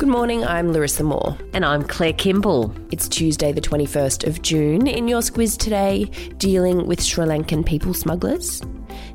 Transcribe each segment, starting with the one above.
Good morning, I'm Larissa Moore. And I'm Claire Kimball. It's Tuesday, the 21st of June. In your squiz today, dealing with Sri Lankan people smugglers,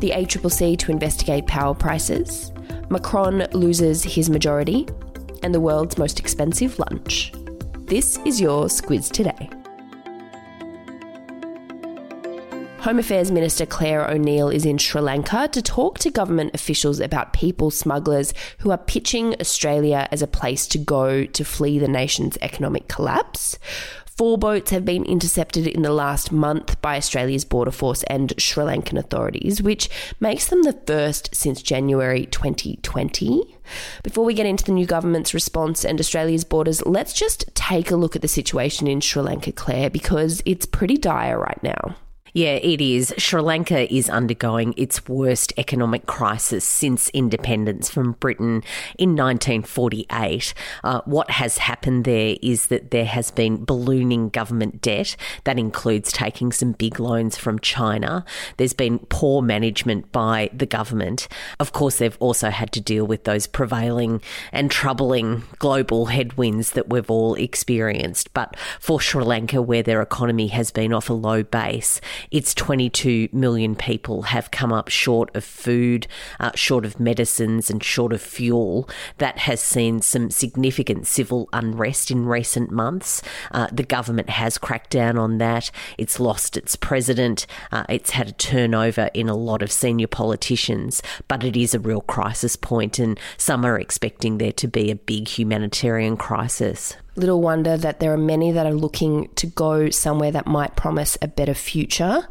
the ACCC to investigate power prices, Macron loses his majority, and the world's most expensive lunch. This is your squiz today. Home Affairs Minister Clare O'Neil is in Sri Lanka to talk to government officials about people smugglers who are pitching Australia as a place to go to flee the nation's economic collapse. Four boats have been intercepted in the last month by Australia's Border Force and Sri Lankan authorities, which makes them the first since January 2020. Before we get into the new government's response and Australia's borders, let's just take a look at the situation in Sri Lanka, Claire, because it's pretty dire right now. Yeah, it is. Sri Lanka is undergoing its worst economic crisis since independence from Britain in 1948. Uh, what has happened there is that there has been ballooning government debt. That includes taking some big loans from China. There's been poor management by the government. Of course, they've also had to deal with those prevailing and troubling global headwinds that we've all experienced. But for Sri Lanka, where their economy has been off a low base, its 22 million people have come up short of food, uh, short of medicines, and short of fuel. That has seen some significant civil unrest in recent months. Uh, the government has cracked down on that. It's lost its president. Uh, it's had a turnover in a lot of senior politicians, but it is a real crisis point, and some are expecting there to be a big humanitarian crisis. Little wonder that there are many that are looking to go somewhere that might promise a better future.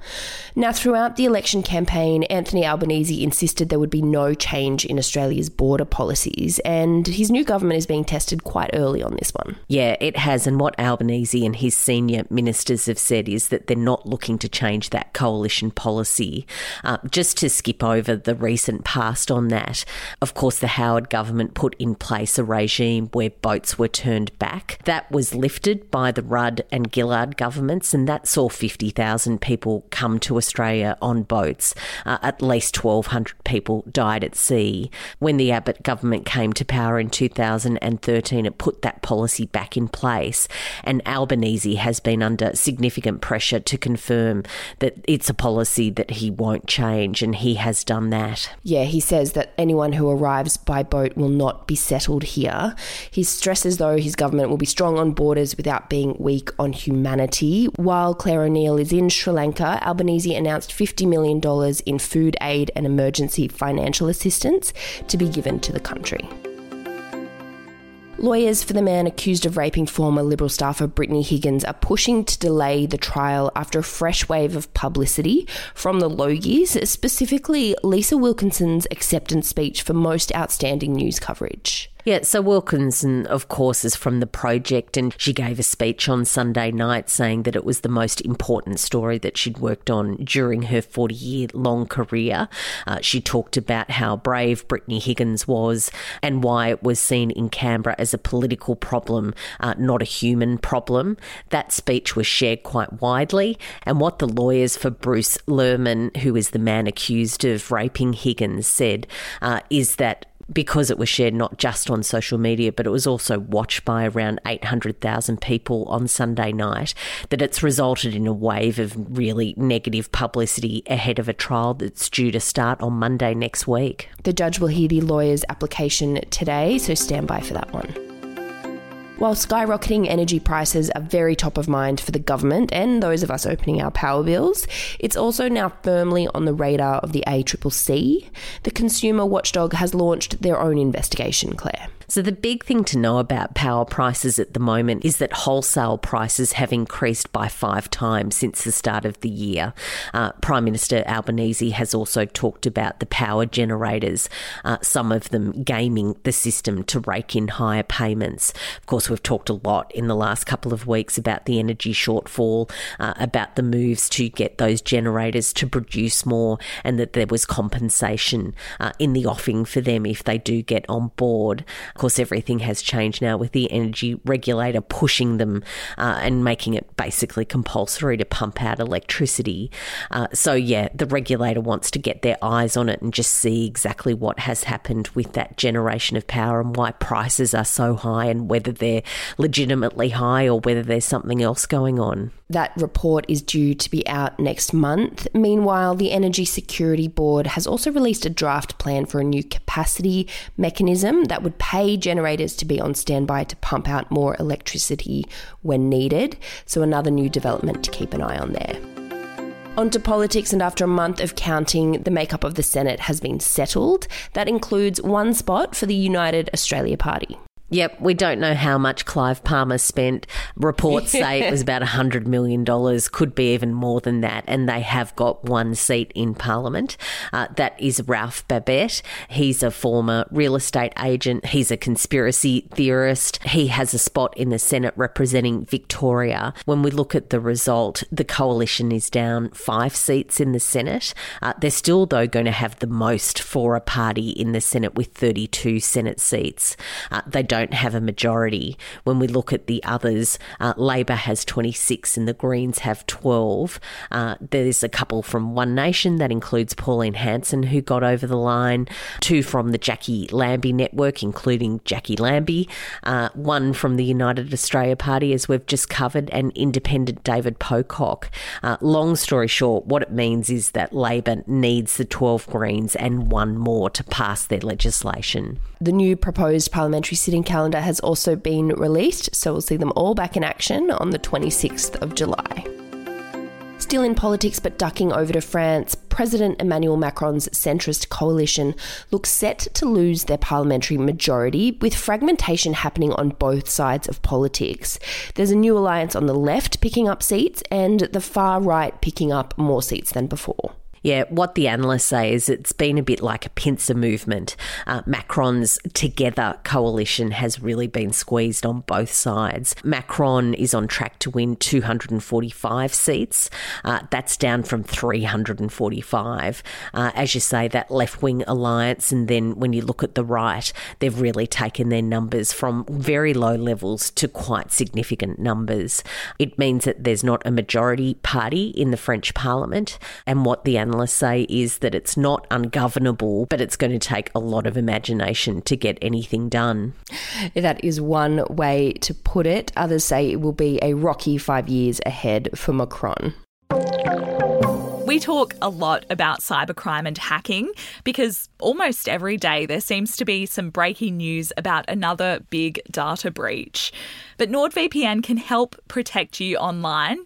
Now, throughout the election campaign, Anthony Albanese insisted there would be no change in Australia's border policies, and his new government is being tested quite early on this one. Yeah, it has. And what Albanese and his senior ministers have said is that they're not looking to change that coalition policy. Uh, just to skip over the recent past on that, of course, the Howard government put in place a regime where boats were turned back that was lifted by the Rudd and Gillard governments, and that saw 50,000 people come to Australia on boats. Uh, at least 1,200 people died at sea. When the Abbott government came to power in 2013, it put that policy back in place, and Albanese has been under significant pressure to confirm that it's a policy that he won't change, and he has done that. Yeah, he says that anyone who arrives by boat will not be settled here. He stresses, though, his government will be strong on borders without being weak on humanity. While Clare O'Neil is in Sri Lanka, Albanese announced $50 million in food aid and emergency financial assistance to be given to the country. Lawyers for the man accused of raping former Liberal staffer Brittany Higgins are pushing to delay the trial after a fresh wave of publicity from the Logies, specifically Lisa Wilkinson's acceptance speech for most outstanding news coverage. Yeah, so Wilkinson, of course, is from the project, and she gave a speech on Sunday night saying that it was the most important story that she'd worked on during her 40 year long career. Uh, she talked about how brave Brittany Higgins was and why it was seen in Canberra as a political problem, uh, not a human problem. That speech was shared quite widely, and what the lawyers for Bruce Lehrmann, who is the man accused of raping Higgins, said uh, is that because it was shared not just on social media, but it was also watched by around 800,000 people on Sunday night, that it's resulted in a wave of really negative publicity ahead of a trial that's due to start on Monday next week. The judge will hear the lawyer's application today, so stand by for that one. While skyrocketing energy prices are very top of mind for the government and those of us opening our power bills, it's also now firmly on the radar of the ACCC. The consumer watchdog has launched their own investigation, Claire. So, the big thing to know about power prices at the moment is that wholesale prices have increased by five times since the start of the year. Uh, Prime Minister Albanese has also talked about the power generators, uh, some of them gaming the system to rake in higher payments. Of course, we've talked a lot in the last couple of weeks about the energy shortfall, uh, about the moves to get those generators to produce more, and that there was compensation uh, in the offing for them if they do get on board. Course, everything has changed now with the energy regulator pushing them uh, and making it basically compulsory to pump out electricity. Uh, so, yeah, the regulator wants to get their eyes on it and just see exactly what has happened with that generation of power and why prices are so high and whether they're legitimately high or whether there's something else going on. That report is due to be out next month. Meanwhile, the Energy Security Board has also released a draft plan for a new capacity mechanism that would pay generators to be on standby to pump out more electricity when needed. So, another new development to keep an eye on there. On to politics, and after a month of counting, the makeup of the Senate has been settled. That includes one spot for the United Australia Party. Yep, we don't know how much Clive Palmer spent. Reports say it was about $100 million, could be even more than that, and they have got one seat in Parliament. Uh, that is Ralph Babet. He's a former real estate agent, he's a conspiracy theorist. He has a spot in the Senate representing Victoria. When we look at the result, the coalition is down five seats in the Senate. Uh, they're still, though, going to have the most for a party in the Senate with 32 Senate seats. Uh, they don't don't have a majority. When we look at the others, uh, Labor has 26 and the Greens have 12. Uh, there's a couple from One Nation that includes Pauline Hanson, who got over the line, two from the Jacqui Lambie network, including Jacqui Lambie, uh, one from the United Australia Party, as we've just covered, and independent David Pocock. Uh, long story short, what it means is that Labor needs the 12 Greens and one more to pass their legislation. The new proposed parliamentary sitting calendar has also been released, so we'll see them all back in action on the 26th of July. Still in politics, but ducking over to France, President Emmanuel Macron's centrist coalition looks set to lose their parliamentary majority, with fragmentation happening on both sides of politics. There's a new alliance on the left picking up seats, and the far right picking up more seats than before. Yeah, what the analysts say is it's been a bit like a pincer movement. Uh, Macron's Together coalition has really been squeezed on both sides. Macron is on track to win 245 seats. Uh, that's down from 345. Uh, as you say, that left wing alliance, and then when you look at the right, they've really taken their numbers from very low levels to quite significant numbers. It means that there's not a majority party in the French parliament, and what the analysts say is that it's not ungovernable, but it's going to take a lot of imagination to get anything done. That is one way to put it. Others say it will be a rocky five years ahead for Macron. We talk a lot about cybercrime and hacking because almost every day there seems to be some breaking news about another big data breach. But NordVPN can help protect you online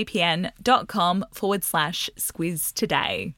nordvpn.com forward slash squiz today.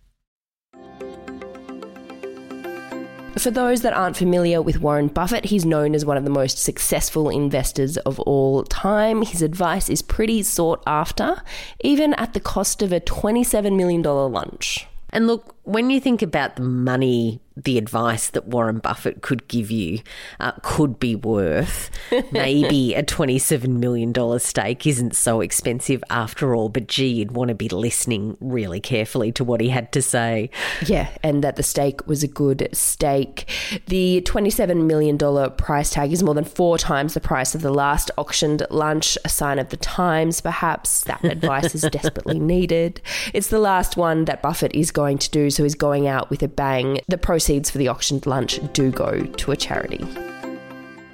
For those that aren't familiar with Warren Buffett, he's known as one of the most successful investors of all time. His advice is pretty sought after, even at the cost of a $27 million lunch. And look, when you think about the money the advice that Warren Buffett could give you uh, could be worth. Maybe a $27 million stake isn't so expensive after all, but gee, you'd want to be listening really carefully to what he had to say. Yeah, and that the stake was a good stake. The $27 million price tag is more than four times the price of the last auctioned lunch, a sign of the times, perhaps. That advice is desperately needed. It's the last one that Buffett is going to do, so he's going out with a bang. The proceeds for the auctioned lunch do go to a charity.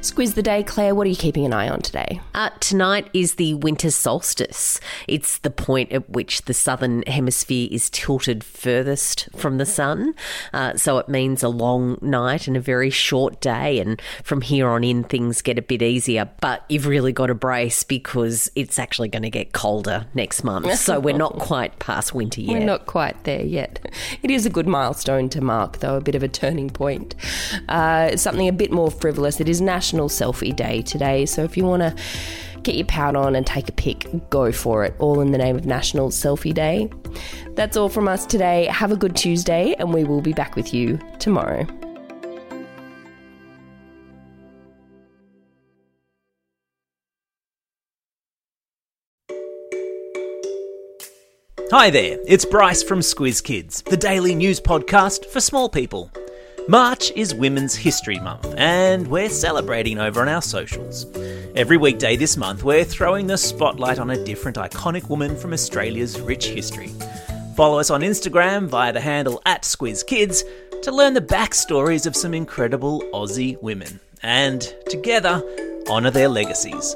Squiz the day, Claire. What are you keeping an eye on today? Uh, tonight is the winter solstice. It's the point at which the southern hemisphere is tilted furthest from the sun. Uh, so it means a long night and a very short day. And from here on in, things get a bit easier. But you've really got to brace because it's actually going to get colder next month. So we're not quite past winter yet. We're not quite there yet. It is a good milestone to mark, though, a bit of a turning point. Uh, something a bit more frivolous. It is National National Selfie Day today. So if you want to get your pout on and take a pic, go for it, all in the name of National Selfie Day. That's all from us today. Have a good Tuesday, and we will be back with you tomorrow. Hi there, it's Bryce from Squiz Kids, the daily news podcast for small people. March is Women's History Month, and we're celebrating over on our socials. Every weekday this month, we're throwing the spotlight on a different iconic woman from Australia's rich history. Follow us on Instagram via the handle at SquizKids to learn the backstories of some incredible Aussie women, and together, honour their legacies.